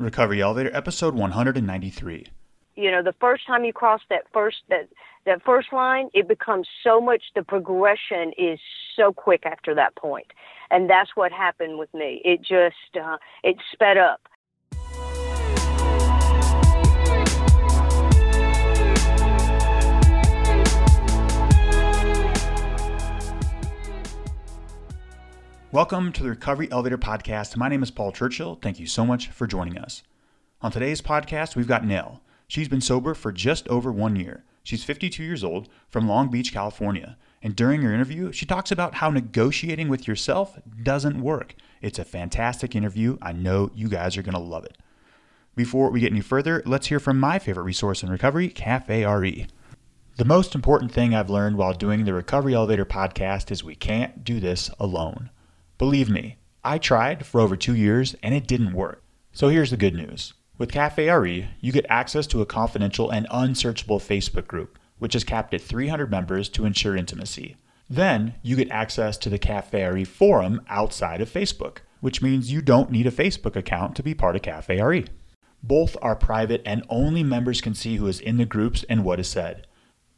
Recovery Elevator, episode 193. You know, the first time you cross that first that that first line, it becomes so much. The progression is so quick after that point, and that's what happened with me. It just uh, it sped up. Welcome to the Recovery Elevator Podcast. My name is Paul Churchill. Thank you so much for joining us. On today's podcast, we've got Nel. She's been sober for just over one year. She's 52 years old from Long Beach, California. And during her interview, she talks about how negotiating with yourself doesn't work. It's a fantastic interview. I know you guys are going to love it. Before we get any further, let's hear from my favorite resource in recovery, Cafe RE. The most important thing I've learned while doing the Recovery Elevator podcast is we can't do this alone. Believe me, I tried for over two years and it didn't work. So here's the good news. With Cafe RE, you get access to a confidential and unsearchable Facebook group, which is capped at 300 members to ensure intimacy. Then you get access to the Cafe RE forum outside of Facebook, which means you don't need a Facebook account to be part of Cafe RE. Both are private and only members can see who is in the groups and what is said.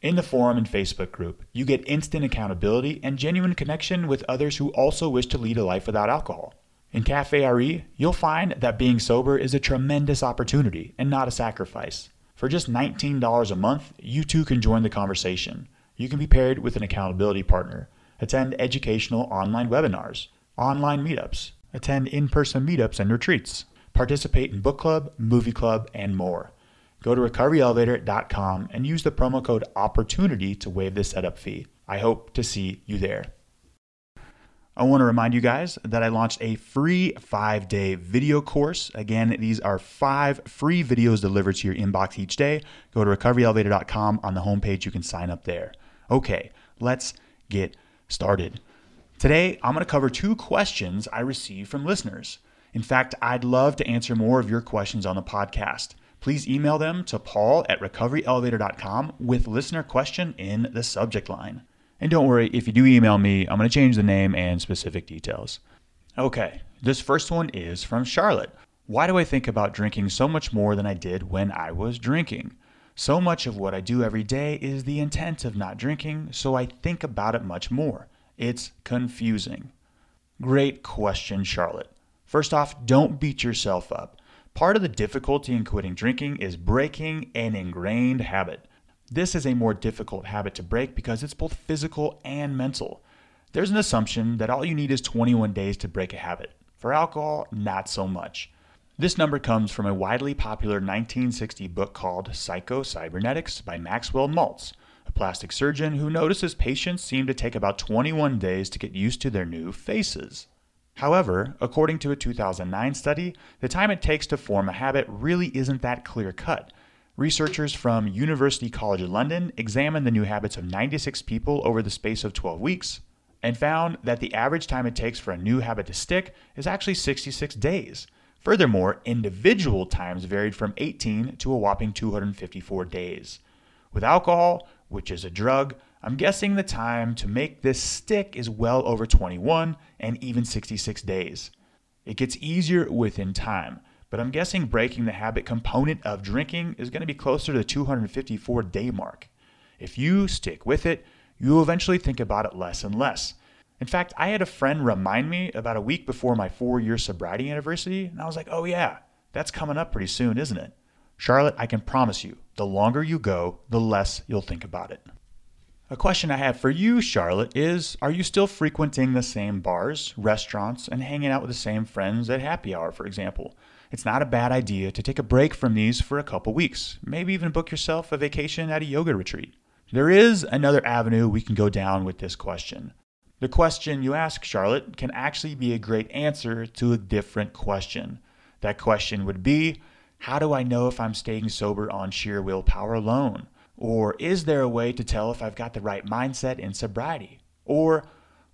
In the forum and Facebook group, you get instant accountability and genuine connection with others who also wish to lead a life without alcohol. In Cafe RE, you'll find that being sober is a tremendous opportunity and not a sacrifice. For just $19 a month, you too can join the conversation. You can be paired with an accountability partner, attend educational online webinars, online meetups, attend in person meetups and retreats, participate in book club, movie club, and more. Go to recoveryelevator.com and use the promo code OPPORTUNITY to waive the setup fee. I hope to see you there. I want to remind you guys that I launched a free five day video course. Again, these are five free videos delivered to your inbox each day. Go to recoveryelevator.com. On the homepage, you can sign up there. Okay, let's get started. Today, I'm going to cover two questions I received from listeners. In fact, I'd love to answer more of your questions on the podcast please email them to paul at recoveryelevator.com with listener question in the subject line. And don't worry, if you do email me, I'm going to change the name and specific details. Okay, this first one is from Charlotte. Why do I think about drinking so much more than I did when I was drinking? So much of what I do every day is the intent of not drinking, so I think about it much more. It's confusing. Great question, Charlotte. First off, don't beat yourself up. Part of the difficulty in quitting drinking is breaking an ingrained habit. This is a more difficult habit to break because it's both physical and mental. There's an assumption that all you need is 21 days to break a habit. For alcohol, not so much. This number comes from a widely popular 1960 book called Psycho Cybernetics by Maxwell Maltz, a plastic surgeon who notices patients seem to take about 21 days to get used to their new faces. However, according to a 2009 study, the time it takes to form a habit really isn't that clear cut. Researchers from University College London examined the new habits of 96 people over the space of 12 weeks and found that the average time it takes for a new habit to stick is actually 66 days. Furthermore, individual times varied from 18 to a whopping 254 days. With alcohol, which is a drug, I'm guessing the time to make this stick is well over 21 and even 66 days. It gets easier within time, but I'm guessing breaking the habit component of drinking is going to be closer to the 254 day mark. If you stick with it, you'll eventually think about it less and less. In fact, I had a friend remind me about a week before my four year sobriety anniversary, and I was like, oh yeah, that's coming up pretty soon, isn't it? Charlotte, I can promise you, the longer you go, the less you'll think about it. A question I have for you, Charlotte, is Are you still frequenting the same bars, restaurants, and hanging out with the same friends at happy hour, for example? It's not a bad idea to take a break from these for a couple weeks, maybe even book yourself a vacation at a yoga retreat. There is another avenue we can go down with this question. The question you ask, Charlotte, can actually be a great answer to a different question. That question would be How do I know if I'm staying sober on sheer willpower alone? Or is there a way to tell if I've got the right mindset in sobriety? Or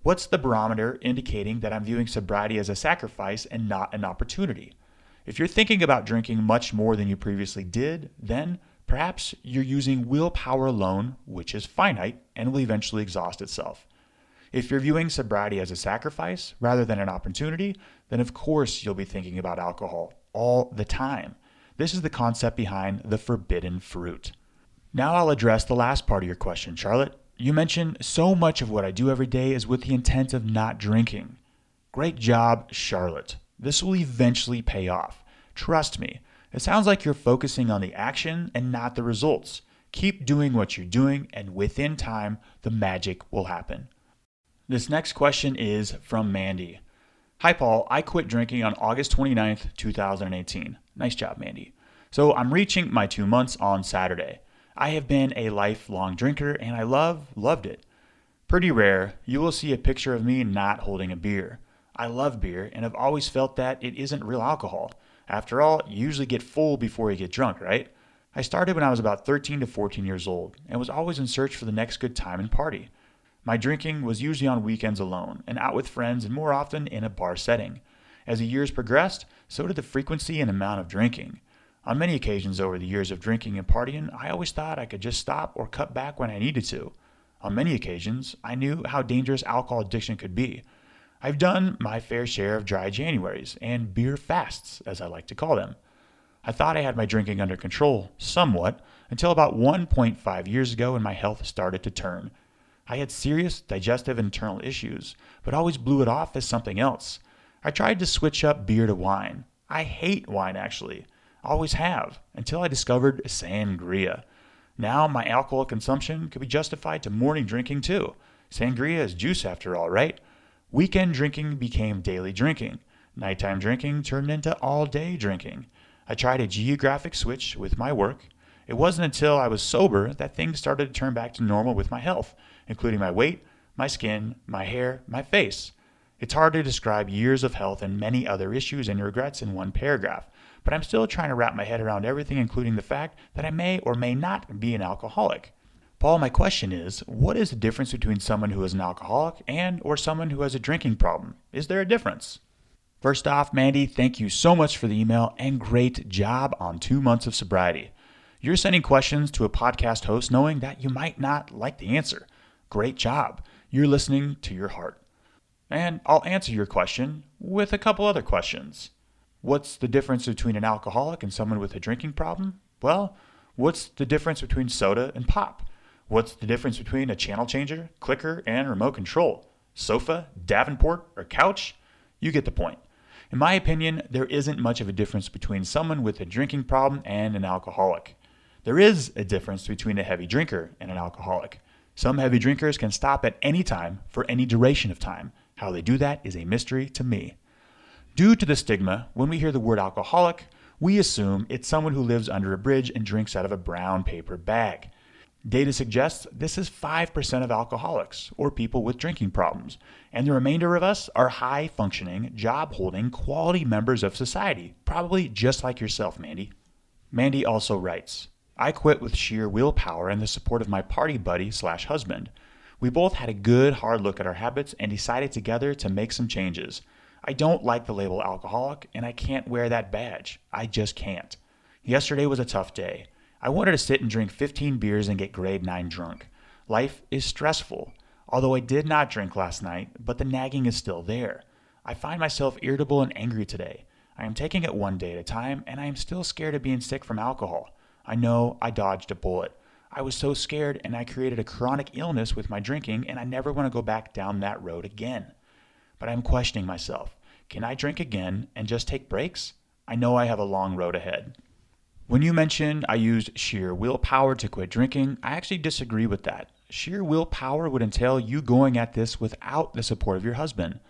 what's the barometer indicating that I'm viewing sobriety as a sacrifice and not an opportunity? If you're thinking about drinking much more than you previously did, then perhaps you're using willpower alone, which is finite and will eventually exhaust itself. If you're viewing sobriety as a sacrifice rather than an opportunity, then of course you'll be thinking about alcohol. all the time. This is the concept behind the forbidden fruit. Now I'll address the last part of your question, Charlotte. You mentioned so much of what I do every day is with the intent of not drinking. Great job, Charlotte. This will eventually pay off. Trust me. It sounds like you're focusing on the action and not the results. Keep doing what you're doing, and within time, the magic will happen. This next question is from Mandy. Hi, Paul. I quit drinking on August 29th, 2018. Nice job, Mandy. So I'm reaching my two months on Saturday. I have been a lifelong drinker and I love, loved it. Pretty rare, you will see a picture of me not holding a beer. I love beer and have always felt that it isn't real alcohol. After all, you usually get full before you get drunk, right? I started when I was about 13 to 14 years old and was always in search for the next good time and party. My drinking was usually on weekends alone and out with friends and more often in a bar setting. As the years progressed, so did the frequency and amount of drinking. On many occasions over the years of drinking and partying, I always thought I could just stop or cut back when I needed to. On many occasions, I knew how dangerous alcohol addiction could be. I've done my fair share of dry Januaries and beer fasts, as I like to call them. I thought I had my drinking under control, somewhat, until about 1.5 years ago when my health started to turn. I had serious digestive and internal issues, but always blew it off as something else. I tried to switch up beer to wine. I hate wine, actually. Always have, until I discovered sangria. Now my alcohol consumption could be justified to morning drinking too. Sangria is juice after all, right? Weekend drinking became daily drinking. Nighttime drinking turned into all day drinking. I tried a geographic switch with my work. It wasn't until I was sober that things started to turn back to normal with my health, including my weight, my skin, my hair, my face. It's hard to describe years of health and many other issues and regrets in one paragraph, but I'm still trying to wrap my head around everything, including the fact that I may or may not be an alcoholic. Paul, my question is, what is the difference between someone who is an alcoholic and or someone who has a drinking problem? Is there a difference? First off, Mandy, thank you so much for the email and great job on two months of sobriety. You're sending questions to a podcast host knowing that you might not like the answer. Great job. You're listening to your heart. And I'll answer your question with a couple other questions. What's the difference between an alcoholic and someone with a drinking problem? Well, what's the difference between soda and pop? What's the difference between a channel changer, clicker, and remote control? Sofa, Davenport, or couch? You get the point. In my opinion, there isn't much of a difference between someone with a drinking problem and an alcoholic. There is a difference between a heavy drinker and an alcoholic. Some heavy drinkers can stop at any time for any duration of time. How they do that is a mystery to me. Due to the stigma, when we hear the word alcoholic, we assume it's someone who lives under a bridge and drinks out of a brown paper bag. Data suggests this is 5% of alcoholics or people with drinking problems, and the remainder of us are high functioning, job holding, quality members of society, probably just like yourself, Mandy. Mandy also writes I quit with sheer willpower and the support of my party buddy slash husband. We both had a good hard look at our habits and decided together to make some changes. I don't like the label alcoholic, and I can't wear that badge. I just can't. Yesterday was a tough day. I wanted to sit and drink 15 beers and get grade 9 drunk. Life is stressful. Although I did not drink last night, but the nagging is still there. I find myself irritable and angry today. I am taking it one day at a time, and I am still scared of being sick from alcohol. I know I dodged a bullet. I was so scared, and I created a chronic illness with my drinking, and I never want to go back down that road again. But I'm questioning myself. Can I drink again and just take breaks? I know I have a long road ahead. When you mentioned I used sheer willpower to quit drinking, I actually disagree with that. Sheer willpower would entail you going at this without the support of your husband.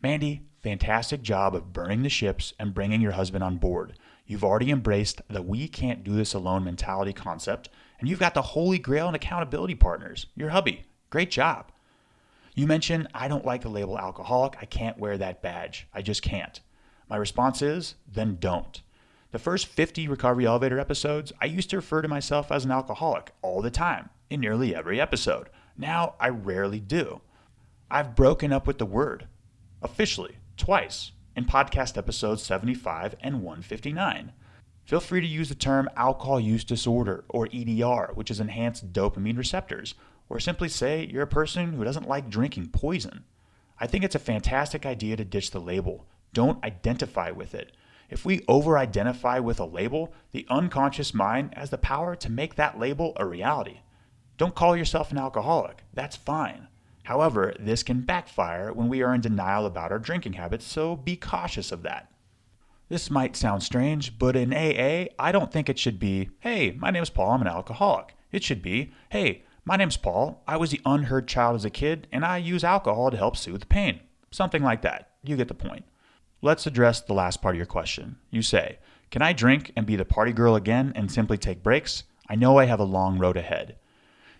Mandy, fantastic job of burning the ships and bringing your husband on board. You've already embraced the we can't do this alone mentality concept, and you've got the holy grail and accountability partners, your hubby. Great job. You mentioned, I don't like the label alcoholic. I can't wear that badge. I just can't. My response is, then don't. The first 50 Recovery Elevator episodes, I used to refer to myself as an alcoholic all the time in nearly every episode. Now I rarely do. I've broken up with the word officially twice in podcast episodes 75 and 159. Feel free to use the term alcohol use disorder or EDR, which is enhanced dopamine receptors, or simply say you're a person who doesn't like drinking poison. I think it's a fantastic idea to ditch the label. Don't identify with it. If we over identify with a label, the unconscious mind has the power to make that label a reality. Don't call yourself an alcoholic, that's fine. However, this can backfire when we are in denial about our drinking habits, so be cautious of that. This might sound strange, but in AA, I don't think it should be, hey, my name's Paul, I'm an alcoholic. It should be, hey, my name's Paul, I was the unheard child as a kid, and I use alcohol to help soothe pain. Something like that. You get the point. Let's address the last part of your question. You say, Can I drink and be the party girl again and simply take breaks? I know I have a long road ahead.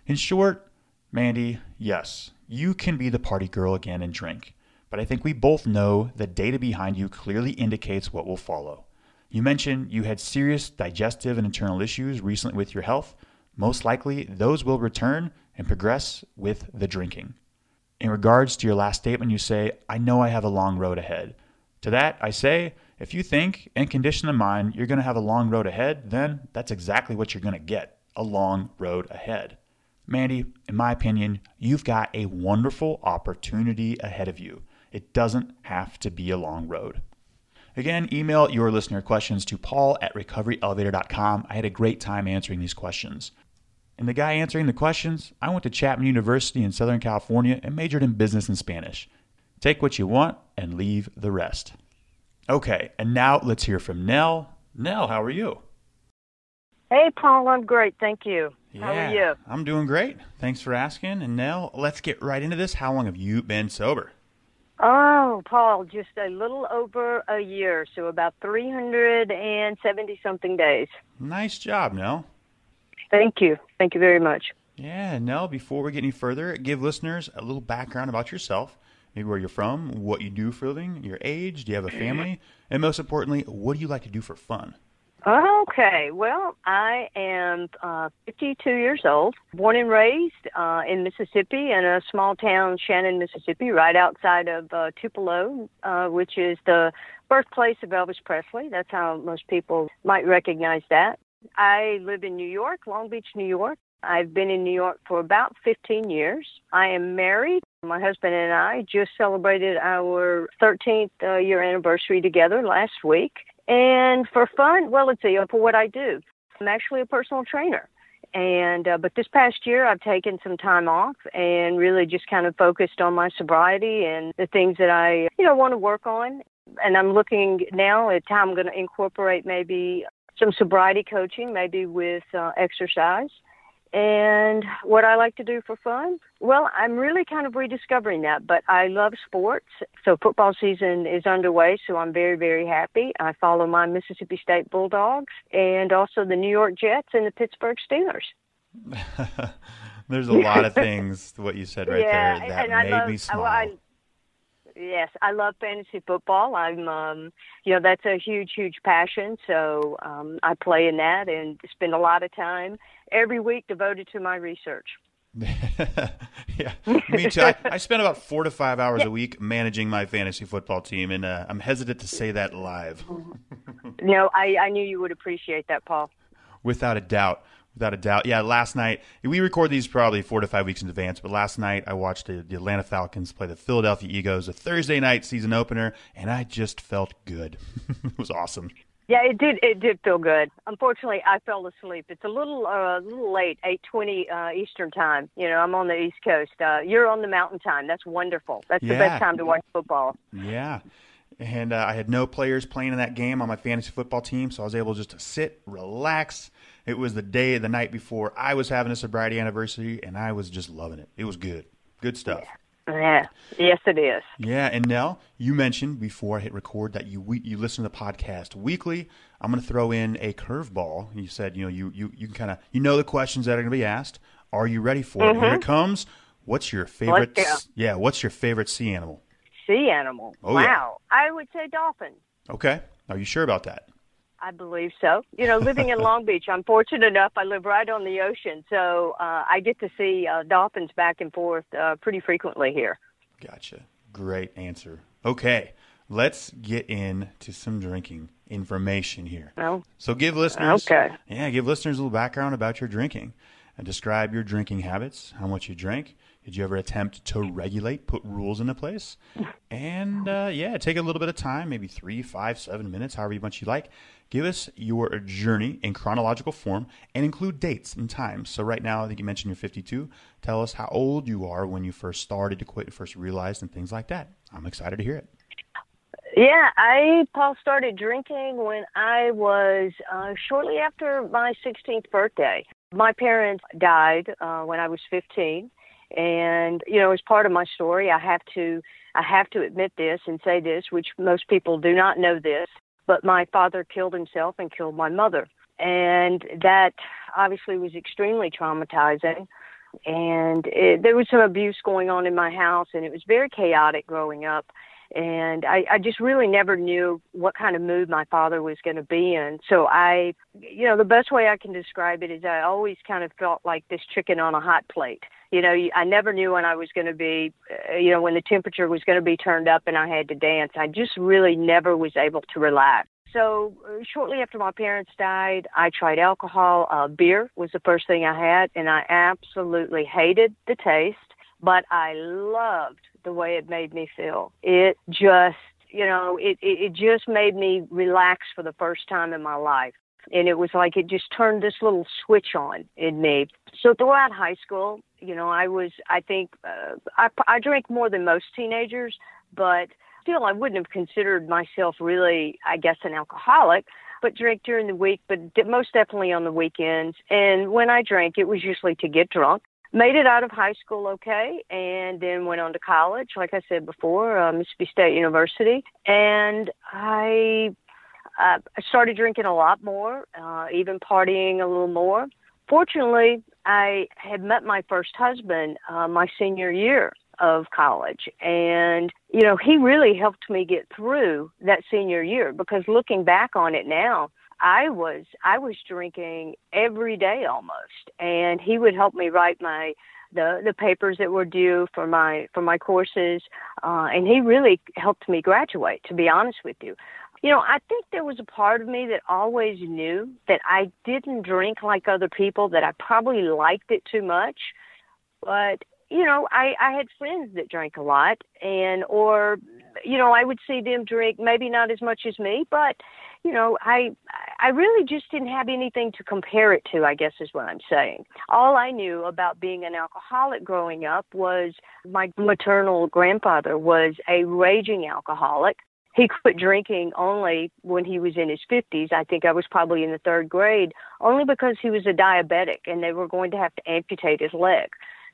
In short, Mandy, yes, you can be the party girl again and drink. But I think we both know the data behind you clearly indicates what will follow. You mentioned you had serious digestive and internal issues recently with your health. Most likely, those will return and progress with the drinking. In regards to your last statement, you say, I know I have a long road ahead. To that, I say, if you think and condition the mind you're going to have a long road ahead, then that's exactly what you're going to get a long road ahead. Mandy, in my opinion, you've got a wonderful opportunity ahead of you. It doesn't have to be a long road. Again, email your listener questions to paul at recoveryelevator.com. I had a great time answering these questions. And the guy answering the questions, I went to Chapman University in Southern California and majored in business and Spanish. Take what you want and leave the rest. Okay, and now let's hear from Nel. Nel, how are you? Hey, Paul, I'm great. Thank you. Yeah, How are you? I'm doing great. Thanks for asking. And Nel, let's get right into this. How long have you been sober? Oh, Paul, just a little over a year, so about 370 something days. Nice job, Nel. Thank you. Thank you very much. Yeah, Nel, before we get any further, give listeners a little background about yourself maybe where you're from, what you do for a living, your age, do you have a family, and most importantly, what do you like to do for fun? Okay, well, I am uh, 52 years old, born and raised uh, in Mississippi in a small town, Shannon, Mississippi, right outside of uh, Tupelo, uh, which is the birthplace of Elvis Presley. That's how most people might recognize that. I live in New York, Long Beach, New York. I've been in New York for about 15 years. I am married. My husband and I just celebrated our 13th uh, year anniversary together last week. And for fun, well, let's see, for what I do, I'm actually a personal trainer. And, uh, but this past year I've taken some time off and really just kind of focused on my sobriety and the things that I, you know, want to work on. And I'm looking now at how I'm going to incorporate maybe some sobriety coaching, maybe with uh, exercise and what I like to do for fun? Well, I'm really kind of rediscovering that, but I love sports. So football season is underway, so I'm very, very happy. I follow my Mississippi State Bulldogs and also the New York Jets and the Pittsburgh Steelers. There's a lot of things what you said right yeah, there that and I made love, me smile. I, Yes, I love fantasy football. I'm, um, you know, that's a huge, huge passion. So um, I play in that and spend a lot of time every week devoted to my research. yeah, me too. I, I spend about four to five hours a week managing my fantasy football team, and uh, I'm hesitant to say that live. no, I, I knew you would appreciate that, Paul. Without a doubt. Without a doubt. Yeah, last night, we record these probably four to five weeks in advance, but last night I watched the, the Atlanta Falcons play the Philadelphia Eagles, a Thursday night season opener, and I just felt good. it was awesome. Yeah, it did. It did feel good. Unfortunately, I fell asleep. It's a little, uh, a little late, eight twenty uh, Eastern time. You know, I'm on the East Coast. Uh, you're on the Mountain time. That's wonderful. That's Yeah. the best time to watch football. Yeah. And uh, I had no players playing in that game on my fantasy football team, so I was able just to sit, relax. It was the day, the night before I was having a sobriety anniversary, and I was just loving it. It was good. Good stuff. Yeah. Yes, it is. Yeah, and Nel, you mentioned before I hit record that you we, you listen to the podcast weekly. I'm going to throw in a curveball. You said you know you you you kind of you know the questions that are going to be asked. Are you ready for it? Here mm-hmm. it comes. What's your favorite? Yeah, what's your favorite sea animal? Sea animal. Oh, yeah. wow. I would say dolphin. Okay, are you sure about that? I believe so. You know, living in Long Beach, I'm fortunate enough. I live right on the ocean, so uh, I get to see uh, dolphins back and forth uh, pretty frequently here. Gotcha. Great answer. Okay, let's get into some drinking information here. Well, So give listeners, Okay. yeah, give listeners a little background about your drinking, and describe your drinking habits, how much you drink. Did you ever attempt to regulate, put rules into place? And uh, yeah, take a little bit of time, maybe three, five, seven minutes, however much you like. Give us your journey in chronological form and include dates and times. So, right now, I think you mentioned you're 52. Tell us how old you are when you first started to quit, first realized, and things like that. I'm excited to hear it. Yeah, I Paul started drinking when I was uh, shortly after my 16th birthday. My parents died uh, when I was 15, and you know, as part of my story, I have to I have to admit this and say this, which most people do not know this, but my father killed himself and killed my mother, and that obviously was extremely traumatizing. And it, there was some abuse going on in my house, and it was very chaotic growing up and I, I just really never knew what kind of mood my father was going to be in. So I, you know, the best way I can describe it is I always kind of felt like this chicken on a hot plate. You know, I never knew when I was going to be, uh, you know, when the temperature was going to be turned up and I had to dance. I just really never was able to relax. So uh, shortly after my parents died, I tried alcohol. Uh, beer was the first thing I had, and I absolutely hated the taste, but I loved the way it made me feel. It just, you know, it, it, it just made me relax for the first time in my life. And it was like it just turned this little switch on in me. So throughout high school, you know, I was, I think, uh, I, I drank more than most teenagers, but still, I wouldn't have considered myself really, I guess, an alcoholic but drink during the week, but most definitely on the weekends. And when I drank, it was usually to get drunk made it out of high school okay and then went on to college like i said before uh, mississippi state university. And i uh, i started drinking a lot more uh, even partying a little more. Fortunately i had met my first husband uh, my senior year of college. And you know he really helped me get through that senior year because looking back on it now I was I was drinking every day almost, and he would help me write my the the papers that were due for my for my courses, uh, and he really helped me graduate. To be honest with you, you know, I think there was a part of me that always knew that I didn't drink like other people, that I probably liked it too much, but you know, I I had friends that drank a lot, and or you know, I would see them drink maybe not as much as me, but you know, I I really just didn't have anything to compare it to, I guess is what I'm saying. All I knew about being an alcoholic growing up was my maternal grandfather was a raging alcoholic. He quit drinking only when he was in his 50s. I think I was probably in the third grade, only because he was a diabetic and they were going to have to amputate his leg.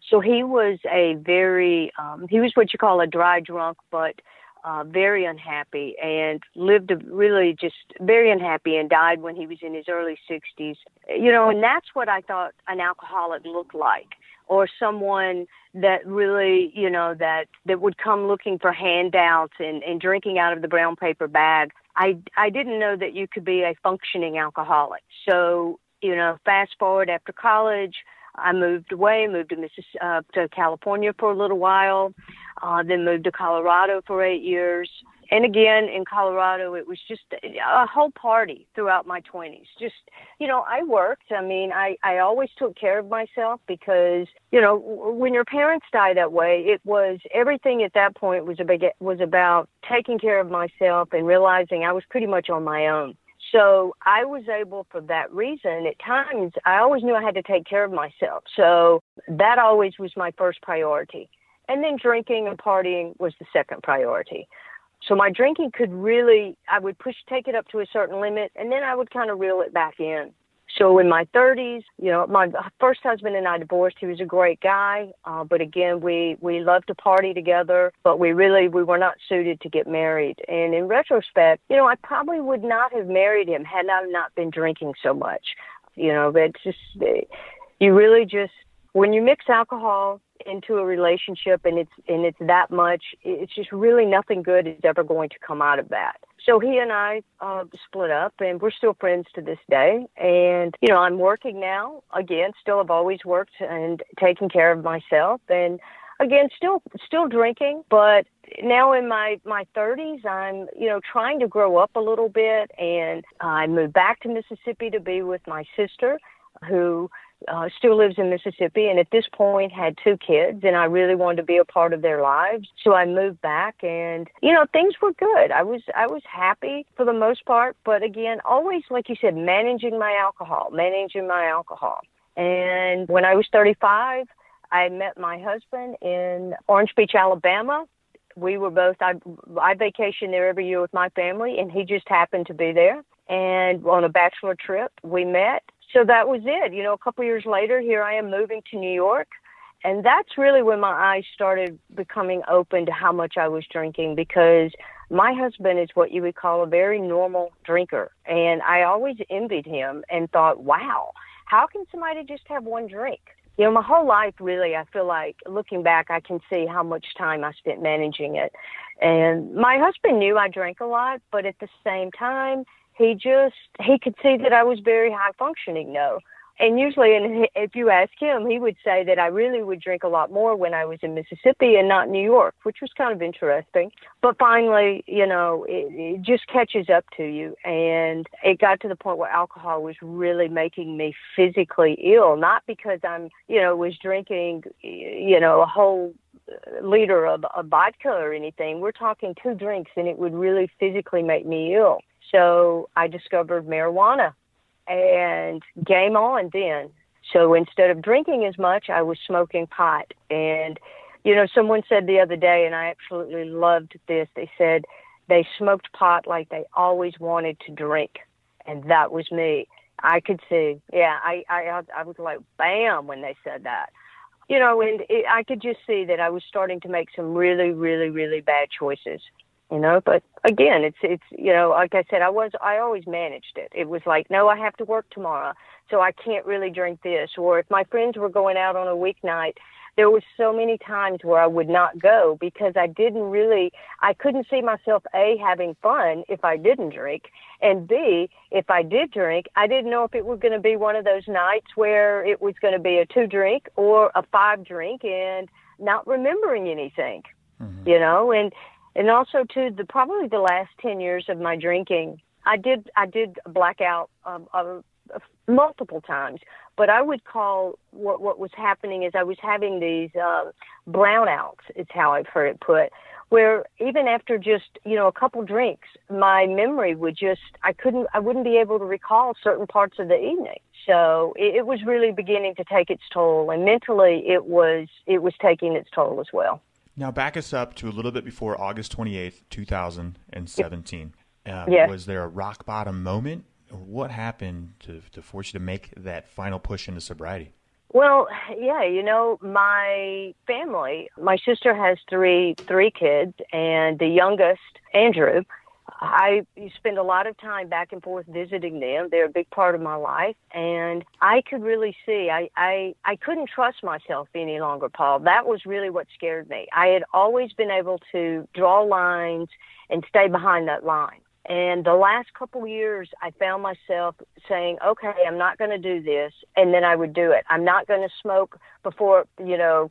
So he was a very, um, he was what you call a dry drunk, but uh, very unhappy and lived a really just very unhappy and died when he was in his early 60s. You know, and that's what I thought an alcoholic looked like or someone that really, you know, that that would come looking for handouts and and drinking out of the brown paper bag. I I didn't know that you could be a functioning alcoholic. So, you know, fast forward after college, I moved away, moved to Mississippi, uh, to California for a little while, uh, then moved to Colorado for eight years. And again, in Colorado, it was just a whole party throughout my 20s. Just, you know, I worked. I mean, I, I always took care of myself because, you know, when your parents die that way, it was everything at that point was about, was about taking care of myself and realizing I was pretty much on my own. So I was able, for that reason, at times, I always knew I had to take care of myself. So that always was my first priority. And then drinking and partying was the second priority. So my drinking could really, I would push, take it up to a certain limit, and then I would kind of reel it back in. So in my 30s, you know, my first husband and I divorced. He was a great guy, uh, but again, we we loved to party together, but we really we were not suited to get married. And in retrospect, you know, I probably would not have married him had I not been drinking so much. You know, but just you really just when you mix alcohol into a relationship and it's and it's that much, it's just really nothing good is ever going to come out of that. So he and I uh, split up, and we're still friends to this day. And you know, I'm working now again. Still, have always worked and taking care of myself, and again, still still drinking, but now in my my 30s, I'm you know trying to grow up a little bit, and I moved back to Mississippi to be with my sister who uh, still lives in Mississippi and at this point had two kids and I really wanted to be a part of their lives. So I moved back and you know things were good. I was I was happy for the most part, but again, always like you said managing my alcohol, managing my alcohol. And when I was 35, I met my husband in Orange Beach, Alabama. We were both I I vacation there every year with my family and he just happened to be there. And on a bachelor trip, we met so that was it. You know, a couple years later, here I am moving to New York. And that's really when my eyes started becoming open to how much I was drinking because my husband is what you would call a very normal drinker. And I always envied him and thought, wow, how can somebody just have one drink? You know, my whole life, really, I feel like looking back, I can see how much time I spent managing it. And my husband knew I drank a lot, but at the same time, he just he could see that I was very high functioning though. And usually, and if you ask him, he would say that I really would drink a lot more when I was in Mississippi and not New York, which was kind of interesting. But finally, you know, it, it just catches up to you. And it got to the point where alcohol was really making me physically ill, not because I'm, you know, was drinking, you know, a whole liter of, of vodka or anything. We're talking two drinks and it would really physically make me ill. So I discovered marijuana and game on then. So instead of drinking as much, I was smoking pot. And, you know, someone said the other day, and I absolutely loved this, they said they smoked pot like they always wanted to drink. And that was me. I could see, yeah, I, I, I was like, bam, when they said that. You know, and it, I could just see that I was starting to make some really, really, really bad choices you know but again it's it's you know like i said i was i always managed it it was like no i have to work tomorrow so i can't really drink this or if my friends were going out on a weeknight there was so many times where i would not go because i didn't really i couldn't see myself a having fun if i didn't drink and b if i did drink i didn't know if it was going to be one of those nights where it was going to be a two drink or a five drink and not remembering anything mm-hmm. you know and and also too the probably the last 10 years of my drinking i did i did black out um, uh, multiple times. But i would call what what was happening is i was having these uh, brownouts is how i've heard it put where even after just you know a couple drinks my memory would just i couldn't i wouldn't be able to recall certain parts of the evening. So it, it was really beginning to take its toll and mentally it was it was taking its toll as well now, back us up to a little bit before August 28th, 2017. Uh, yes. Was there a rock bottom moment? Or what happened to, to force you to make that final push into sobriety? Well, yeah, you know, my family, my sister has three three kids and the youngest, Andrew, I spend a lot of time back and forth visiting them. They're a big part of my life, and I could really see I I I couldn't trust myself any longer, Paul. That was really what scared me. I had always been able to draw lines and stay behind that line. And the last couple years, I found myself saying, okay, I'm not going to do this. And then I would do it. I'm not going to smoke before, you know,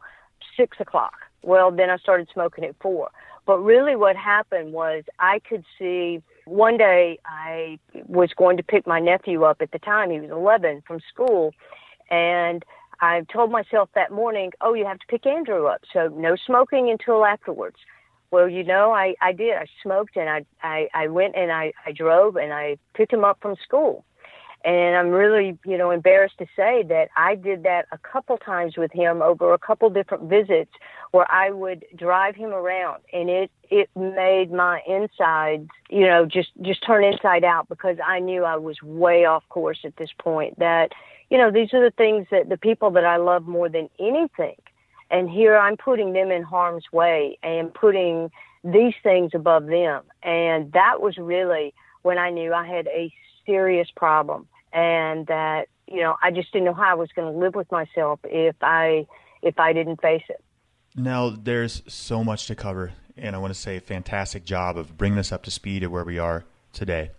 six o'clock. Well, then I started smoking at four. But really, what happened was I could see one day I was going to pick my nephew up at the time, he was 11 from school. And I told myself that morning, oh, you have to pick Andrew up. So no smoking until afterwards. Well, you know, I, I did. I smoked and I, I, I went and I, I drove and I picked him up from school. And I'm really, you know, embarrassed to say that I did that a couple times with him over a couple different visits where I would drive him around and it, it made my insides, you know, just, just turn inside out because I knew I was way off course at this point that, you know, these are the things that the people that I love more than anything. And here I'm putting them in harm's way and putting these things above them. And that was really when I knew I had a serious problem and that you know I just didn't know how I was going to live with myself if I if I didn't face it. Now there's so much to cover, and I want to say a fantastic job of bringing us up to speed of where we are today.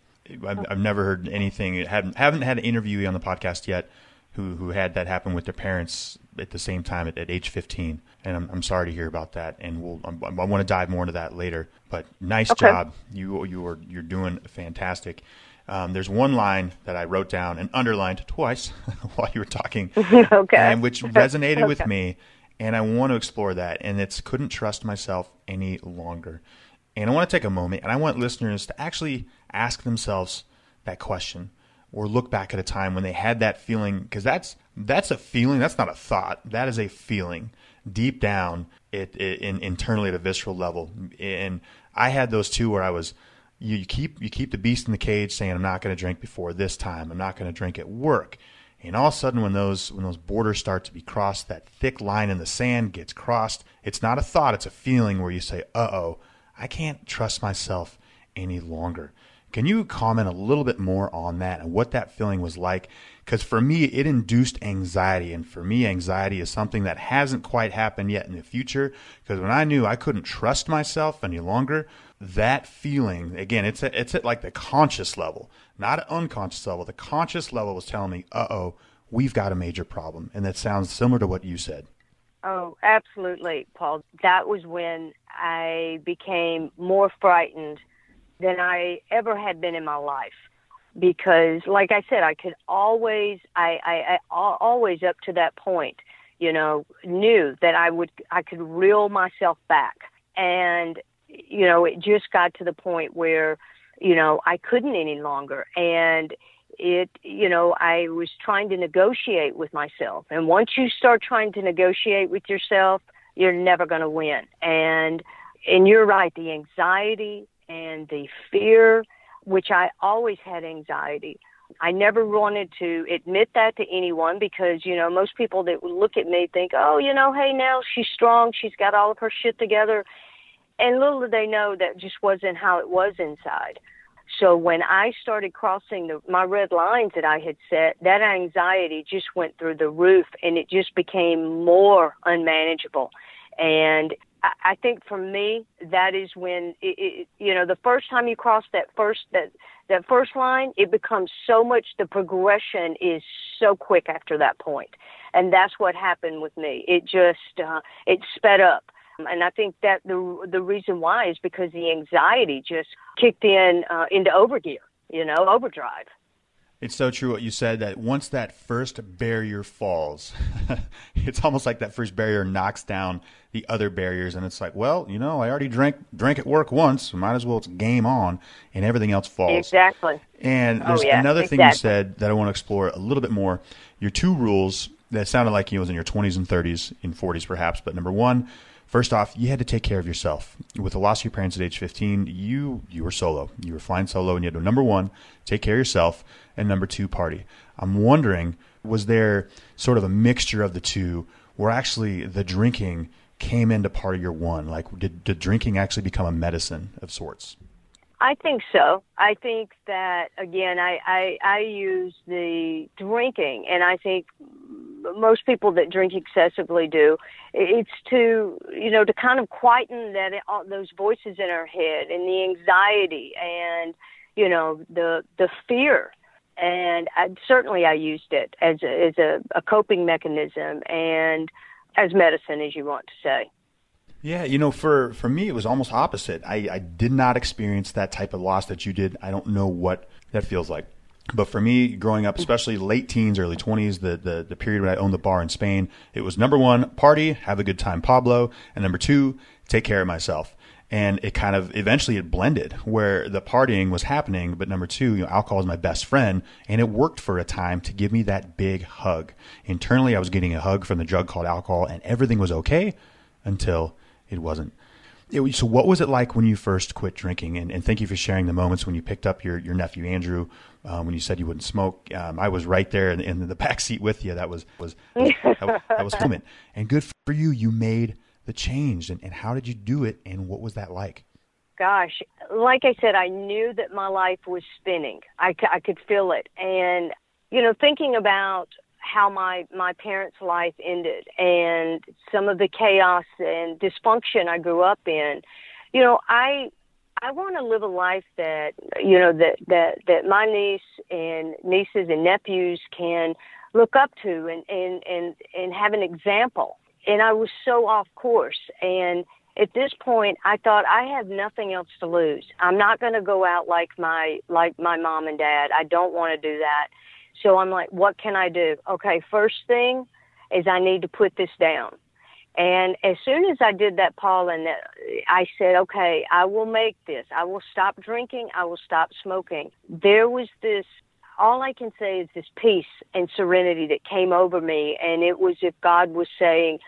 I've, I've never heard anything. Haven't haven't had an interviewee on the podcast yet who who had that happen with their parents at the same time at, at age 15, and I'm I'm sorry to hear about that. And we'll I, I want to dive more into that later. But nice okay. job, you you are you're doing fantastic. Um, there's one line that I wrote down and underlined twice while you were talking, okay, and which resonated okay. with me, and I want to explore that. And it's couldn't trust myself any longer. And I want to take a moment, and I want listeners to actually ask themselves that question, or look back at a time when they had that feeling, because that's that's a feeling. That's not a thought. That is a feeling deep down, it, it in, internally at a visceral level. And I had those two where I was you, keep you keep the beast in the cage saying I'm not going to drink before this time. I'm not going to drink at work. And all of a sudden, when those when those borders start to be crossed, that thick line in the sand gets crossed. It's not a thought; it's a feeling where you say, "Uh oh, I can't trust myself any longer." Can you comment a little bit more on that and what that feeling was like? Because for me, it induced anxiety. And for me, anxiety is something that hasn't quite happened yet in the future. Because when I knew I couldn't trust myself any longer, that feeling, again, it's, a, it's at like the conscious level, not an unconscious level. The conscious level was telling me, uh oh, we've got a major problem. And that sounds similar to what you said. Oh, absolutely, Paul. That was when I became more frightened than I ever had been in my life. Because, like I said, I could always, I, I, I always up to that point, you know, knew that I would, I could reel myself back. And, you know, it just got to the point where, you know, I couldn't any longer. And it, you know, I was trying to negotiate with myself. And once you start trying to negotiate with yourself, you're never going to win. And, and you're right, the anxiety, and the fear, which I always had anxiety. I never wanted to admit that to anyone because, you know, most people that would look at me think, oh, you know, hey, now she's strong. She's got all of her shit together. And little did they know that just wasn't how it was inside. So when I started crossing the, my red lines that I had set, that anxiety just went through the roof and it just became more unmanageable. And I think for me, that is when it, it, you know the first time you cross that first that that first line, it becomes so much. The progression is so quick after that point, and that's what happened with me. It just uh, it sped up, and I think that the the reason why is because the anxiety just kicked in uh, into overgear, you know, overdrive. It's so true what you said that once that first barrier falls, it's almost like that first barrier knocks down the other barriers, and it's like, well, you know, I already drank drank at work once, might as well it's game on, and everything else falls. Exactly. And there's oh, yeah, another exactly. thing you said that I want to explore a little bit more. Your two rules that sounded like you was in your 20s and 30s, in 40s perhaps, but number one, First off, you had to take care of yourself. With the loss of your parents at age 15, you you were solo. You were flying solo, and you had to number one, take care of yourself, and number two, party. I'm wondering, was there sort of a mixture of the two, where actually the drinking came into part of your one? Like, did, did drinking actually become a medicine of sorts? I think so. I think that again, I, I I use the drinking, and I think most people that drink excessively do. It's to you know to kind of quieten that all those voices in our head and the anxiety and you know the the fear. And I, certainly, I used it as a, as a, a coping mechanism and as medicine, as you want to say. Yeah, you know, for for me, it was almost opposite. I, I did not experience that type of loss that you did. I don't know what that feels like. But for me, growing up, especially late teens, early 20s, the, the, the period when I owned the bar in Spain, it was number one, party, have a good time, Pablo. And number two, take care of myself. And it kind of eventually it blended where the partying was happening, but number two, you know, alcohol is my best friend, and it worked for a time to give me that big hug. Internally, I was getting a hug from the drug called alcohol, and everything was okay until it wasn't. It, so what was it like when you first quit drinking? And, and, thank you for sharing the moments when you picked up your, your nephew Andrew, um, when you said you wouldn't smoke. Um, I was right there in, in, the back seat with you. That was was that, that was moment. And good for you. You made the change. And, and how did you do it? And what was that like? Gosh, like I said, I knew that my life was spinning. I, I could feel it. And, you know, thinking about how my my parents' life ended and some of the chaos and dysfunction I grew up in. You know, I I want to live a life that you know that that that my niece and nieces and nephews can look up to and and and and have an example. And I was so off course and at this point I thought I have nothing else to lose. I'm not going to go out like my like my mom and dad. I don't want to do that. So I'm like, what can I do? Okay, first thing is I need to put this down. And as soon as I did that, Paul, and I said, okay, I will make this. I will stop drinking. I will stop smoking. There was this, all I can say is this peace and serenity that came over me. And it was if God was saying,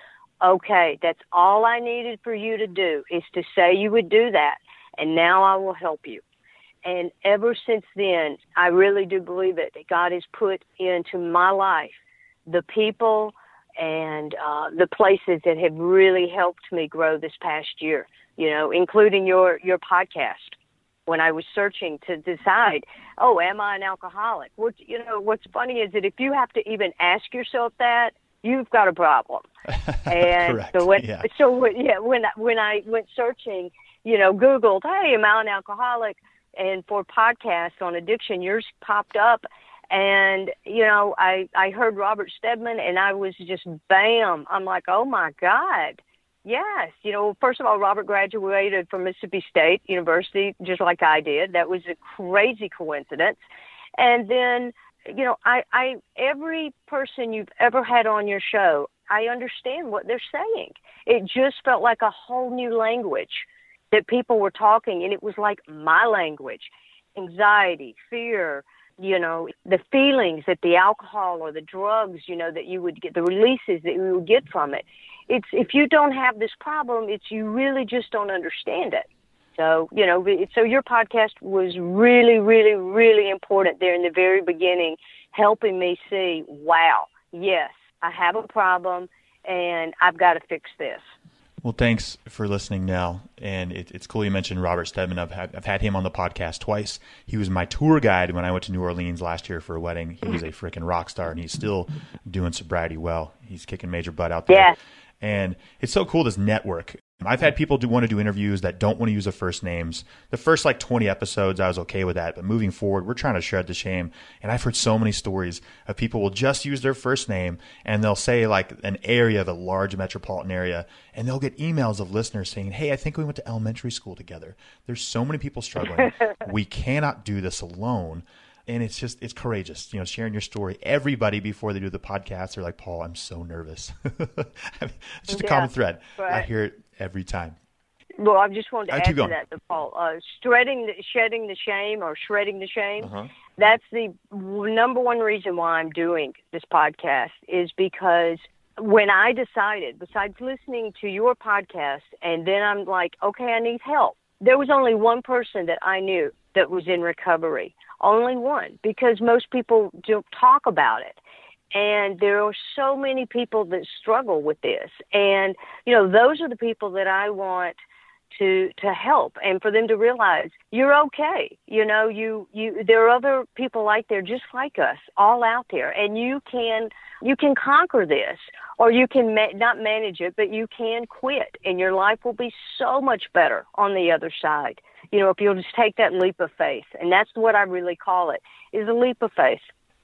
okay, that's all I needed for you to do is to say you would do that. And now I will help you. And ever since then, I really do believe it that God has put into my life the people and uh, the places that have really helped me grow this past year. You know, including your your podcast. When I was searching to decide, oh, am I an alcoholic? What you know, what's funny is that if you have to even ask yourself that, you've got a problem. And Correct. so when yeah. so yeah, when when I went searching, you know, Googled, hey, am I an alcoholic? And for podcasts on addiction, yours popped up and you know i i heard robert stedman and i was just bam i'm like oh my god. Yes you know first of all robert graduated from mississippi state university just like i did. That was a crazy coincidence. And then you know i i every person you've ever had on your show i understand what they're saying. It just felt like a whole new language that people were talking and it was like my language. Anxiety fear you know, the feelings that the alcohol or the drugs, you know, that you would get, the releases that you would get from it. It's, if you don't have this problem, it's, you really just don't understand it. So, you know, so your podcast was really, really, really important there in the very beginning, helping me see, wow, yes, I have a problem and I've got to fix this. Well, thanks for listening, Nel. And it, it's cool you mentioned Robert Stedman. I've had, I've had him on the podcast twice. He was my tour guide when I went to New Orleans last year for a wedding. He was a freaking rock star, and he's still doing sobriety well. He's kicking major butt out there. Yeah. And it's so cool this network. I've had people do want to do interviews that don't want to use the first names. The first like 20 episodes, I was okay with that. But moving forward, we're trying to shred the shame. And I've heard so many stories of people will just use their first name and they'll say like an area of a large metropolitan area and they'll get emails of listeners saying, Hey, I think we went to elementary school together. There's so many people struggling. we cannot do this alone and it's just it's courageous you know sharing your story everybody before they do the podcast they're like paul i'm so nervous it's just a common thread i hear it every time well i just wanted to add to that paul uh, shredding the, shedding the shame or shredding the shame uh-huh. that's the number one reason why i'm doing this podcast is because when i decided besides listening to your podcast and then i'm like okay i need help there was only one person that i knew that was in recovery only one, because most people don't talk about it. And there are so many people that struggle with this. And, you know, those are the people that I want to to help and for them to realize you're okay you know you you there are other people like there just like us all out there and you can you can conquer this or you can ma- not manage it but you can quit and your life will be so much better on the other side you know, if you'll just take that leap of faith. And that's what I really call it, is a leap of faith.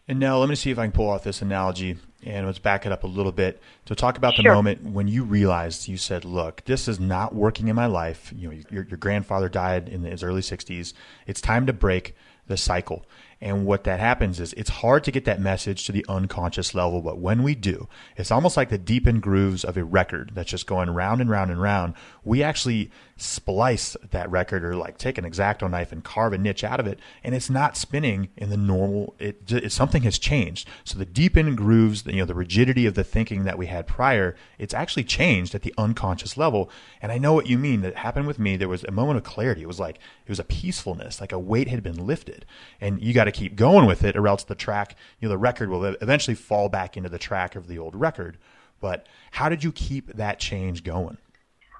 And now let me see if I can pull off this analogy and let's back it up a little bit to talk about the sure. moment when you realized you said, "Look, this is not working in my life." You know, your, your grandfather died in his early 60s. It's time to break the cycle. And what that happens is it's hard to get that message to the unconscious level, but when we do, it's almost like the deepened grooves of a record that's just going round and round and round. We actually splice that record or like take an exacto knife and carve a niche out of it, and it's not spinning in the normal. It, it something has changed. So the deepened grooves, you know, the rigidity of the thinking that we had prior, it's actually changed at the unconscious level. And I know what you mean. That happened with me. There was a moment of clarity. It was like it was a peacefulness, like a weight had been lifted, and you got to keep going with it, or else the track, you know, the record will eventually fall back into the track of the old record. But how did you keep that change going?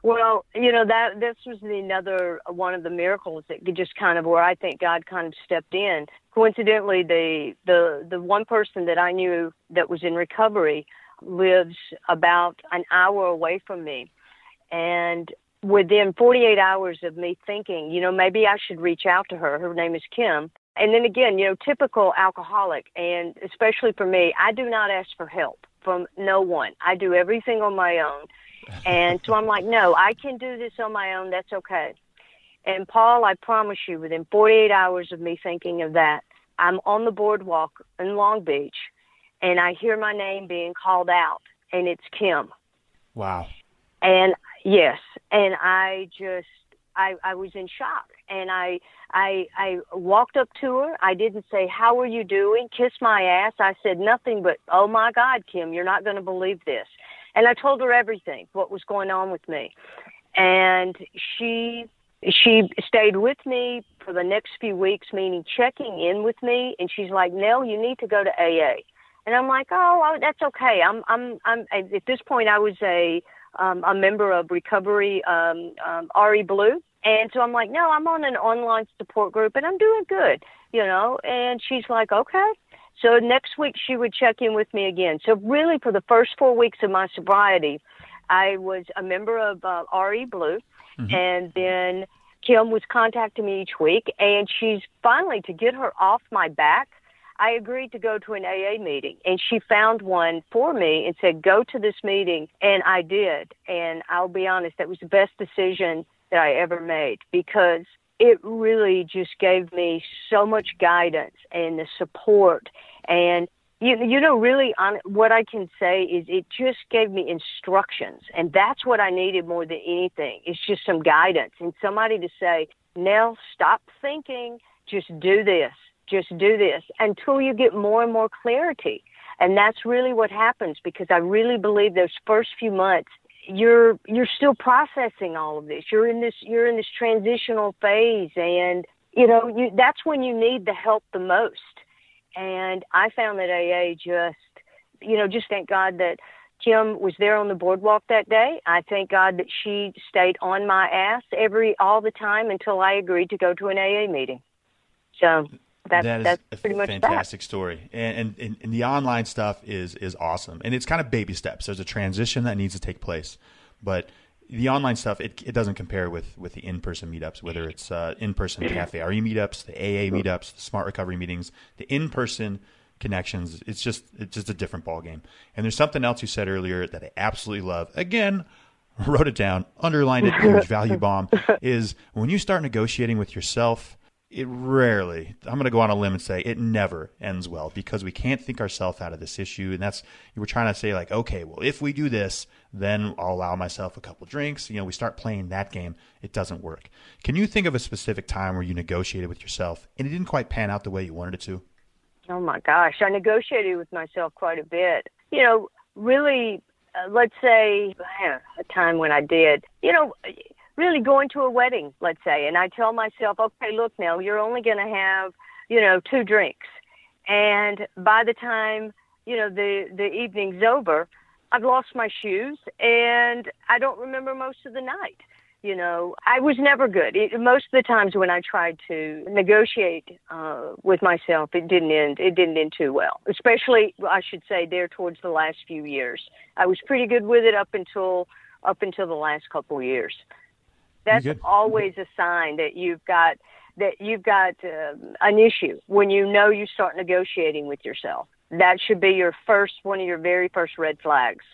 Well, you know that this was another one of the miracles that just kind of where I think God kind of stepped in. Coincidentally, the the the one person that I knew that was in recovery lives about an hour away from me, and within 48 hours of me thinking, you know, maybe I should reach out to her. Her name is Kim. And then again, you know, typical alcoholic, and especially for me, I do not ask for help from no one. I do everything on my own. And so I'm like, no, I can do this on my own. That's okay. And Paul, I promise you, within 48 hours of me thinking of that, I'm on the boardwalk in Long Beach and I hear my name being called out and it's Kim. Wow. And yes, and I just I I was in shock and I I I walked up to her. I didn't say how are you doing? Kiss my ass. I said nothing but oh my god, Kim, you're not going to believe this. And I told her everything what was going on with me. And she she stayed with me for the next few weeks, meaning checking in with me. And she's like, Nel, you need to go to AA. And I'm like, oh, oh, that's okay. I'm, I'm, I'm. At this point, I was a, um, a member of Recovery um, um, RE Blue, and so I'm like, no, I'm on an online support group, and I'm doing good, you know. And she's like, okay. So next week she would check in with me again. So really, for the first four weeks of my sobriety, I was a member of uh, RE Blue, mm-hmm. and then Kim was contacting me each week, and she's finally to get her off my back I agreed to go to an AA meeting and she found one for me and said, go to this meeting. And I did. And I'll be honest, that was the best decision that I ever made because it really just gave me so much guidance and the support and you you know really on what I can say is it just gave me instructions and that's what I needed more than anything. It's just some guidance and somebody to say, "Nel, stop thinking, just do this." Just do this until you get more and more clarity. And that's really what happens because I really believe those first few months you're you're still processing all of this. You're in this you're in this transitional phase and you know, you that's when you need the help the most. And I found that AA just you know, just thank God that Kim was there on the boardwalk that day. I thank God that she stayed on my ass every all the time until I agreed to go to an AA meeting. So that's, that is that's a pretty much fantastic that. story, and, and, and the online stuff is is awesome, and it's kind of baby steps. There's a transition that needs to take place, but the online stuff it, it doesn't compare with with the in person meetups. Whether it's uh, in person cafe RE meetups, the AA meetups, the Smart Recovery meetings, the in person connections. It's just it's just a different ball game. And there's something else you said earlier that I absolutely love. Again, wrote it down, underlined it, huge value bomb. Is when you start negotiating with yourself it rarely i'm going to go on a limb and say it never ends well because we can't think ourselves out of this issue and that's you were trying to say like okay well if we do this then i'll allow myself a couple drinks. You know we start playing that game it doesn't work. Can you think of a specific time where you negotiated with yourself and it didn't quite pan out the way you wanted it to? Oh my gosh i negotiated with myself quite a bit. You know really uh, let's say a time when i did. You know really going to a wedding, let's say, and I tell myself, okay, look now, you're only going to have, you know, two drinks. And by the time, you know, the, the evening's over, I've lost my shoes and I don't remember most of the night. You know, I was never good. It, most of the times when I tried to negotiate uh, with myself, it didn't end. It didn't end too well. Especially, I should say, there towards the last few years. I was pretty good with it up until up until the last couple years that's always a sign that you've got that you've got uh, an issue when you know you start negotiating with yourself. That should be your first one of your very first red flags.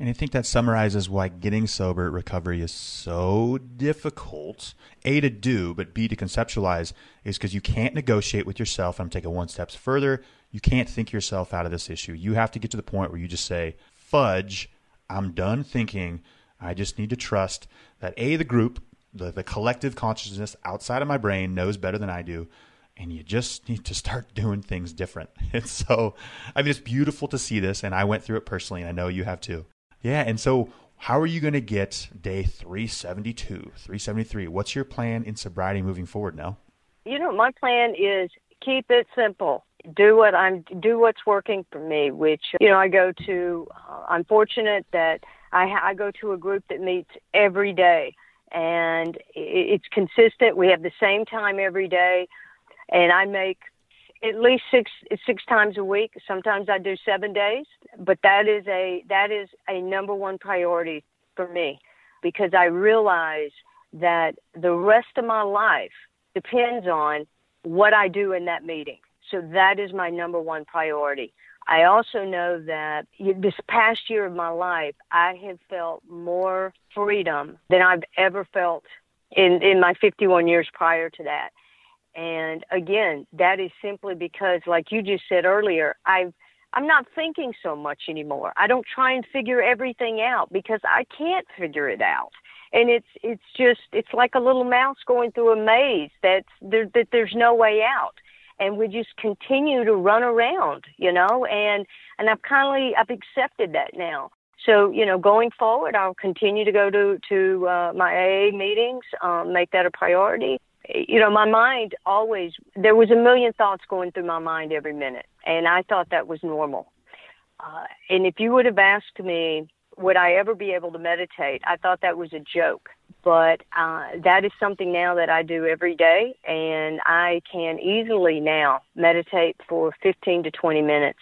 And I think that summarizes why getting sober at recovery is so difficult. A to do, but B to conceptualize is because you can't negotiate with yourself. I'm taking one step further. You can't think yourself out of this issue. You have to get to the point where you just say, "Fudge, I'm done thinking. I just need to trust that A the group the, the collective consciousness outside of my brain knows better than I do. And you just need to start doing things different. It's so, I mean, it's beautiful to see this. And I went through it personally, and I know you have too. Yeah. And so, how are you going to get day 372, 373? What's your plan in sobriety moving forward now? You know, my plan is keep it simple. Do what I'm do what's working for me. Which you know, I go to. Uh, I'm fortunate that I, I go to a group that meets every day and it's consistent. We have the same time every day, and I make at least six six times a week. Sometimes I do seven days, but that is a that is a number one priority for me because I realize that the rest of my life depends on what I do in that meeting. So that is my number one priority. I also know that this past year of my life, I have felt more freedom than I've ever felt in, in my 51 years prior to that. And again, that is simply because, like you just said earlier, I've I'm not thinking so much anymore. I don't try and figure everything out because I can't figure it out. And it's it's just it's like a little mouse going through a maze that's there that there's no way out. And we just continue to run around, you know, and and I've kindly I've accepted that now. So, you know, going forward, I'll continue to go to to uh, my AA meetings, um, make that a priority, you know, my mind always, there was a million thoughts going through my mind every minute, and I thought that was normal. Uh, and if you would have asked me, would I ever be able to meditate? I thought that was a joke. But uh, that is something now that I do every day, and I can easily now meditate for 15 to 20 minutes.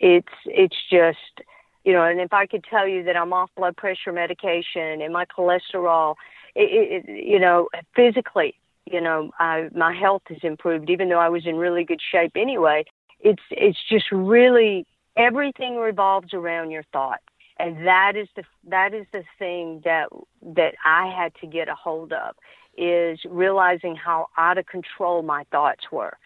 It's it's just you know, and if I could tell you that I'm off blood pressure medication and my cholesterol, it, it, you know, physically you know, I, my health has improved, even though I was in really good shape anyway. It's it's just really everything revolves around your thought, and that is the that is the thing that that I had to get a hold of is realizing how out of control my thoughts were,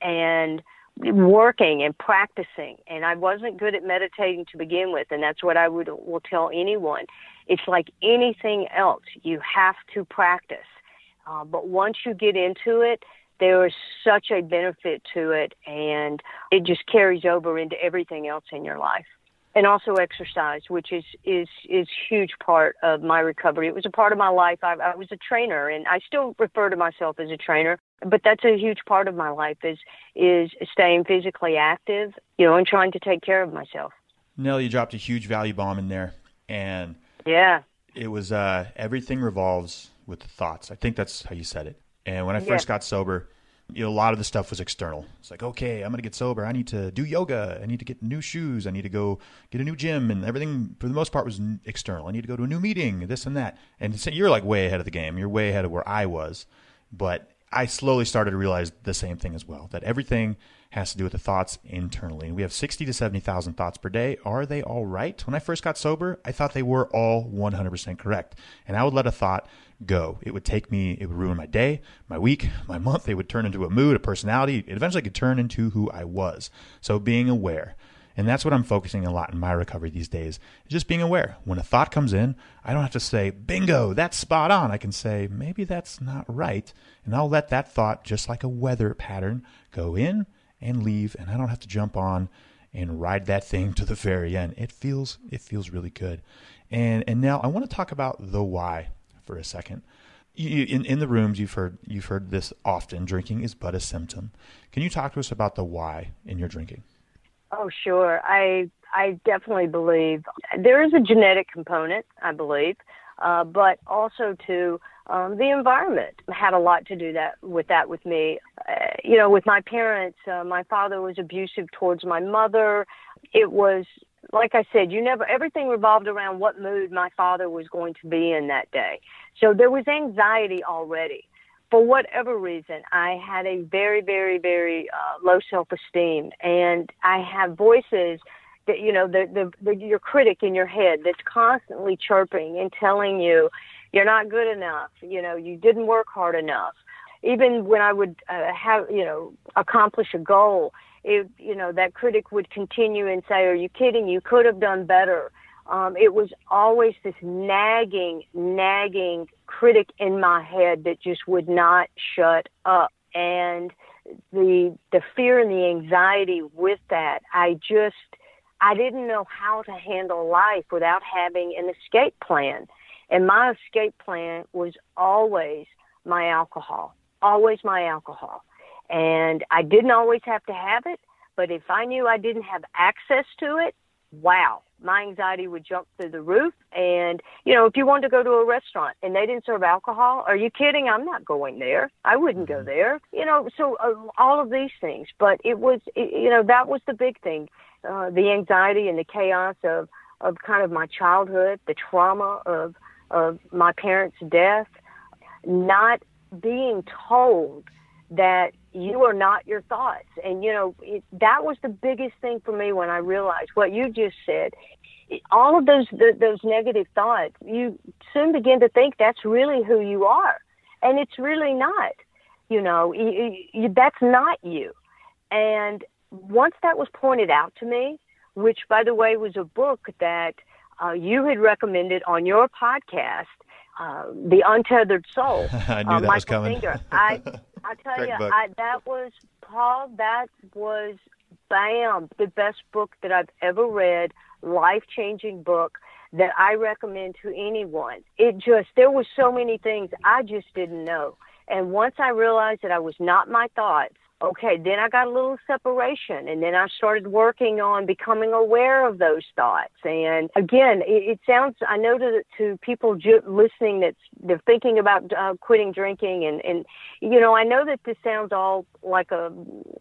and working and practicing. And I wasn't good at meditating to begin with and that's what I would will tell anyone. It's like anything else you have to practice. Uh, but once you get into it, there is such a benefit to it, and it just carries over into everything else in your life. And also exercise, which is is is huge part of my recovery. It was a part of my life. I, I was a trainer, and I still refer to myself as a trainer. But that's a huge part of my life is is staying physically active, you know, and trying to take care of myself. Nel, you dropped a huge value bomb in there, and yeah, it was uh, everything revolves with the thoughts. I think that's how you said it. And when I first got sober, you know, a lot of the stuff was external. It's like, okay, I'm going to get sober. I need to do yoga. I need to get new shoes. I need to go get a new gym. And everything, for the most part, was external. I need to go to a new meeting, this and that. And you're like way ahead of the game. You're way ahead of where I was. But I slowly started to realize the same thing as well that everything has to do with the thoughts internally. And we have 60 to 70,000 thoughts per day. Are they all right? When I first got sober, I thought they were all 100% correct. And I would let a thought go. It would take me, it would ruin my day, my week, my month. It would turn into a mood, a personality. It eventually could turn into who I was. So being aware. And that's what I'm focusing a lot in my recovery these days. Just being aware. When a thought comes in, I don't have to say, bingo, that's spot on. I can say, maybe that's not right. And I'll let that thought, just like a weather pattern, go in and leave. And I don't have to jump on and ride that thing to the very end. It feels, it feels really good. And, and now I want to talk about the why for a second. You, in in the rooms, you've heard you've heard this often. Drinking is but a symptom. Can you talk to us about the why in your drinking? Oh, sure. I I definitely believe there is a genetic component. I believe, uh, but also to um, the environment had a lot to do that with that with me. Uh, you know, with my parents, uh, my father was abusive towards my mother. It was like I said, you never everything revolved around what mood my father was going to be in that day. So there was anxiety already. For whatever reason, I had a very, very, very uh, low self-esteem, and I have voices that you know the, the the your critic in your head that's constantly chirping and telling you you're not good enough. You know, you didn't work hard enough. Even when I would uh, have you know accomplish a goal it, you know, that critic would continue and say, "Are you kidding? You could have done better." Um, it was always this nagging, nagging critic in my head that just would not shut up, and the the fear and the anxiety with that, I just I didn't know how to handle life without having an escape plan. And my escape plan was always my alcohol, always my alcohol. And I didn't always have to have it, but if I knew I didn't have access to it, wow, my anxiety would jump through the roof. And, you know, if you wanted to go to a restaurant and they didn't serve alcohol, are you kidding? I'm not going there. I wouldn't go mm-hmm. there. You know, so uh, all of these things. But it was, it, you know, that was the big thing uh, the anxiety and the chaos of, of kind of my childhood, the trauma of, of my parents' death, not being told that you are not your thoughts. And, you know, it, that was the biggest thing for me when I realized what you just said. All of those, the, those negative thoughts, you soon begin to think that's really who you are. And it's really not. You know, you, you, that's not you. And once that was pointed out to me, which, by the way, was a book that uh, you had recommended on your podcast, uh, The Untethered Soul. I knew uh, that Michael was coming. I, I tell you. I, that was Paul. That was bam, the best book that I've ever read. Life changing book that I recommend to anyone. It just there were so many things I just didn't know, and once I realized that I was not my thoughts. Okay, then I got a little separation, and then I started working on becoming aware of those thoughts. And again, it, it sounds I know to to people ju- listening that they're thinking about uh, quitting drinking, and and you know I know that this sounds all like a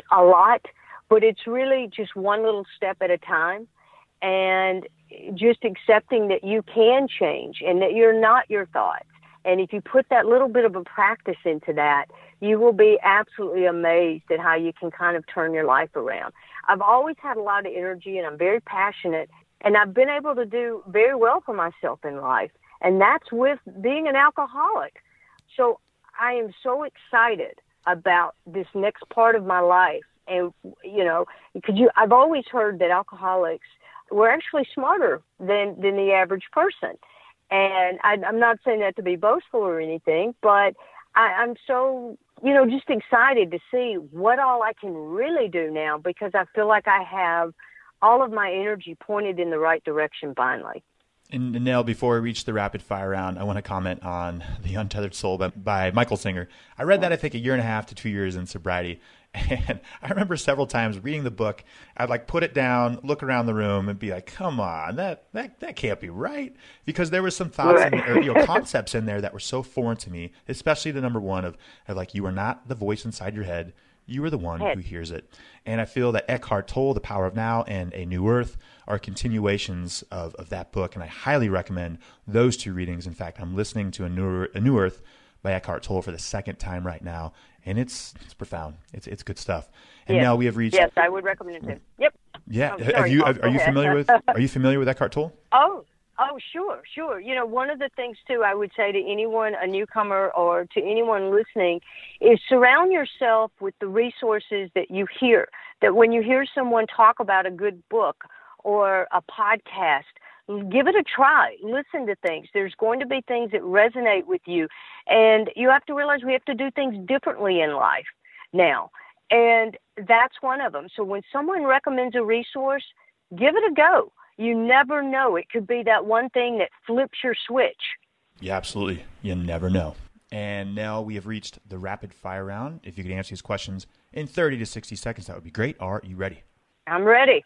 a lot, but it's really just one little step at a time, and just accepting that you can change and that you're not your thoughts. And if you put that little bit of a practice into that, you will be absolutely amazed at how you can kind of turn your life around. I've always had a lot of energy and I'm very passionate and I've been able to do very well for myself in life. And that's with being an alcoholic. So I am so excited about this next part of my life. And, you know, because you, I've always heard that alcoholics were actually smarter than, than the average person. And I, I'm not saying that to be boastful or anything, but I, I'm so, you know, just excited to see what all I can really do now because I feel like I have all of my energy pointed in the right direction finally. And Nel, before we reach the rapid fire round, I want to comment on The Untethered Soul by, by Michael Singer. I read that, I think, a year and a half to two years in sobriety. And I remember several times reading the book, I'd like put it down, look around the room, and be like, "Come on, that that that can't be right," because there was some thoughts Right. in, or you know concepts in there that were so foreign to me, especially the number one of, of like you are not the voice inside your head, you are the one who hears it. And I feel that Eckhart Tolle, The Power of Now, and A New Earth are continuations of, of that book, and I highly recommend those two readings. In fact, I'm listening to A New, a New Earth by Eckhart Tolle for the second time right now, and it's it's profound. It's it's good stuff. And Yes. now we have reached. Yes, I would recommend it. Yep. Yeah, Oh, sorry, you Paul, are you familiar with Are you familiar with Eckhart Tolle? Oh, oh, sure, sure. You know, one of the things too, I would say to anyone, a newcomer, or to anyone listening, is surround yourself with the resources that you hear. That when you hear someone talk about a good book or a podcast, give it a try. Listen to things. There's going to be things that resonate with you, and you have to realize we have to do things differently in life now. And that's one of them. So when someone recommends a resource, give it a go. You never know. It could be that one thing that flips your switch. Yeah, absolutely. You never know. And now we have reached the rapid fire round. If you could answer these questions in 30 to 60 seconds, that would be great. Are you ready? I'm ready.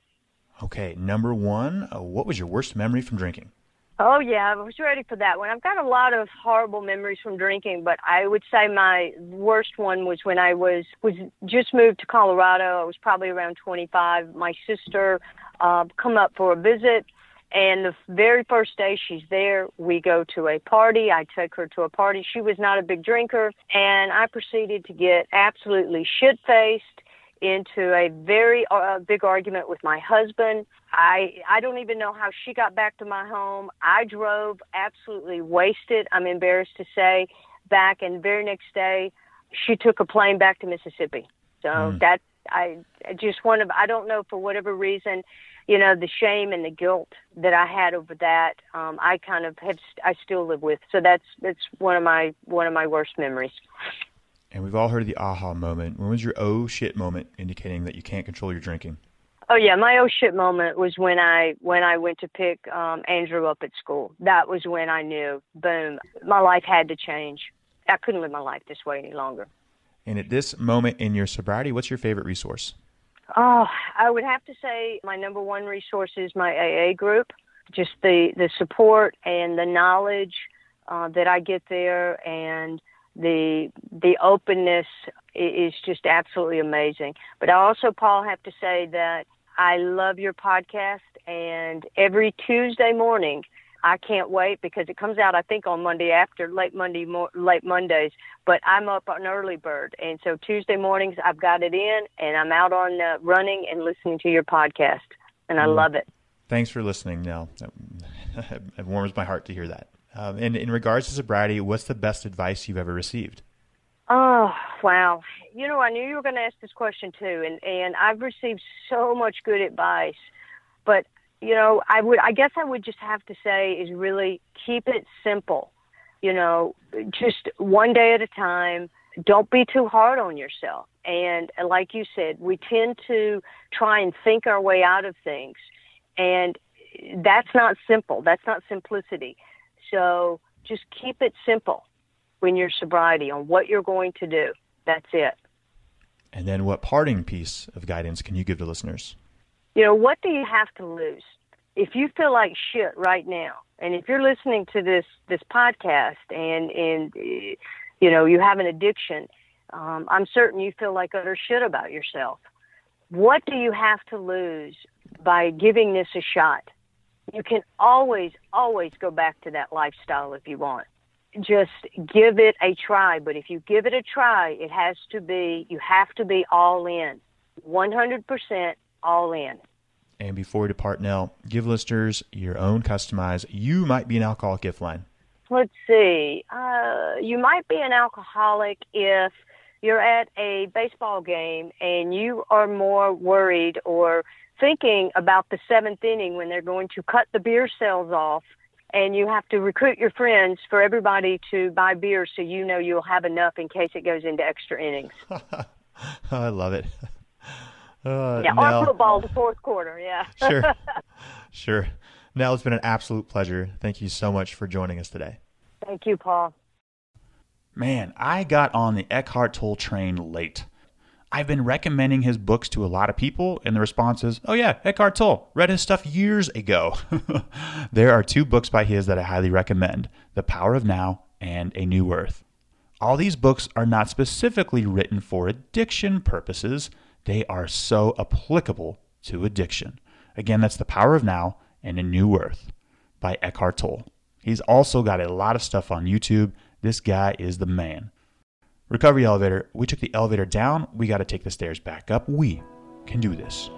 Okay, number one, uh, what was your worst memory from drinking? Oh yeah, I was ready for that one. I've got a lot of horrible memories from drinking, but I would say my worst one was when I was was just moved to Colorado. I was probably around 25. My sister uh, come up for a visit, and the very first day she's there, we go to a party. I take her to a party. She was not a big drinker, and I proceeded to get absolutely shit faced into a very uh, big argument with my husband. I I don't even know how she got back to my home. I drove absolutely wasted. I'm embarrassed to say back and very next day she took a plane back to Mississippi. So that I I just one of I don't know for whatever reason, you know, the shame and the guilt that I had over that, um, I kind of have I still live with. So that's that's one of my one of my worst memories. And we've all heard of the aha moment. When was your oh shit moment indicating that you can't control your drinking? Oh yeah, my oh shit moment was when I when I went to pick um Andrew up at school. That was when I knew, boom, my life had to change. I couldn't live my life this way any longer. And at this moment in your sobriety, what's your favorite resource? Oh, I would have to say my number one resource is my AA group. Just the the support and the knowledge uh, that I get there, and the the openness is just absolutely amazing. But I also, Paul, have to say that I love your podcast, and every Tuesday morning I can't wait because it comes out I think on Monday after late Monday mo- late Mondays. But I'm up on early bird, and so Tuesday mornings I've got it in, and I'm out on uh, running and listening to your podcast, and I mm. love it. Thanks for listening, Nel. it warms my heart to hear that. Um, and in regards to sobriety, what's the best advice you've ever received? Oh wow! You know, I knew you were going to ask this question too, and and I've received so much good advice, but you know, I would, I guess I would just have to say is really keep it simple. You know, just one day at a time. Don't be too hard on yourself. And like you said, we tend to try and think our way out of things. And that's not simple. That's not simplicity. So just keep it simple when you're sobriety on what you're going to do. That's it. And then what parting piece of guidance can you give to listeners? You know, what do you have to lose? If you feel like shit right now, and if you're listening to this this podcast and and you know you have an addiction, um, I'm certain you feel like utter shit about yourself. What do you have to lose by giving this a shot? You can always, always go back to that lifestyle if you want. Just give it a try. But if you give it a try, it has to be, you have to be all in, 100% all in. And before we depart, now, give listeners your own customized You Might Be an Alcoholic gift line. Let's see. Uh, you might be an alcoholic if you're at a baseball game and you are more worried or thinking about the seventh inning when they're going to cut the beer sales off and you have to recruit your friends for everybody to buy beer so you know you'll have enough in case it goes into extra innings. I love it. Uh, yeah, Nel, or football, the fourth quarter. Yeah. sure. Sure. Nel, it's been an absolute pleasure. Thank you so much for joining us today. Thank you, Paul. Man, I got on the Eckhart Tolle train late. I've been recommending his books to a lot of people, and the response is, oh, yeah, Eckhart Tolle. Read his stuff years ago. there are two books by his that I highly recommend The Power of Now and A New Earth. All these books are not specifically written for addiction purposes, they are so applicable to addiction. Again, that's The Power of Now and A New Earth by Eckhart Tolle. He's also got a lot of stuff on YouTube. This guy is the man. Recovery elevator. We took the elevator down. We got to take the stairs back up. We can do this.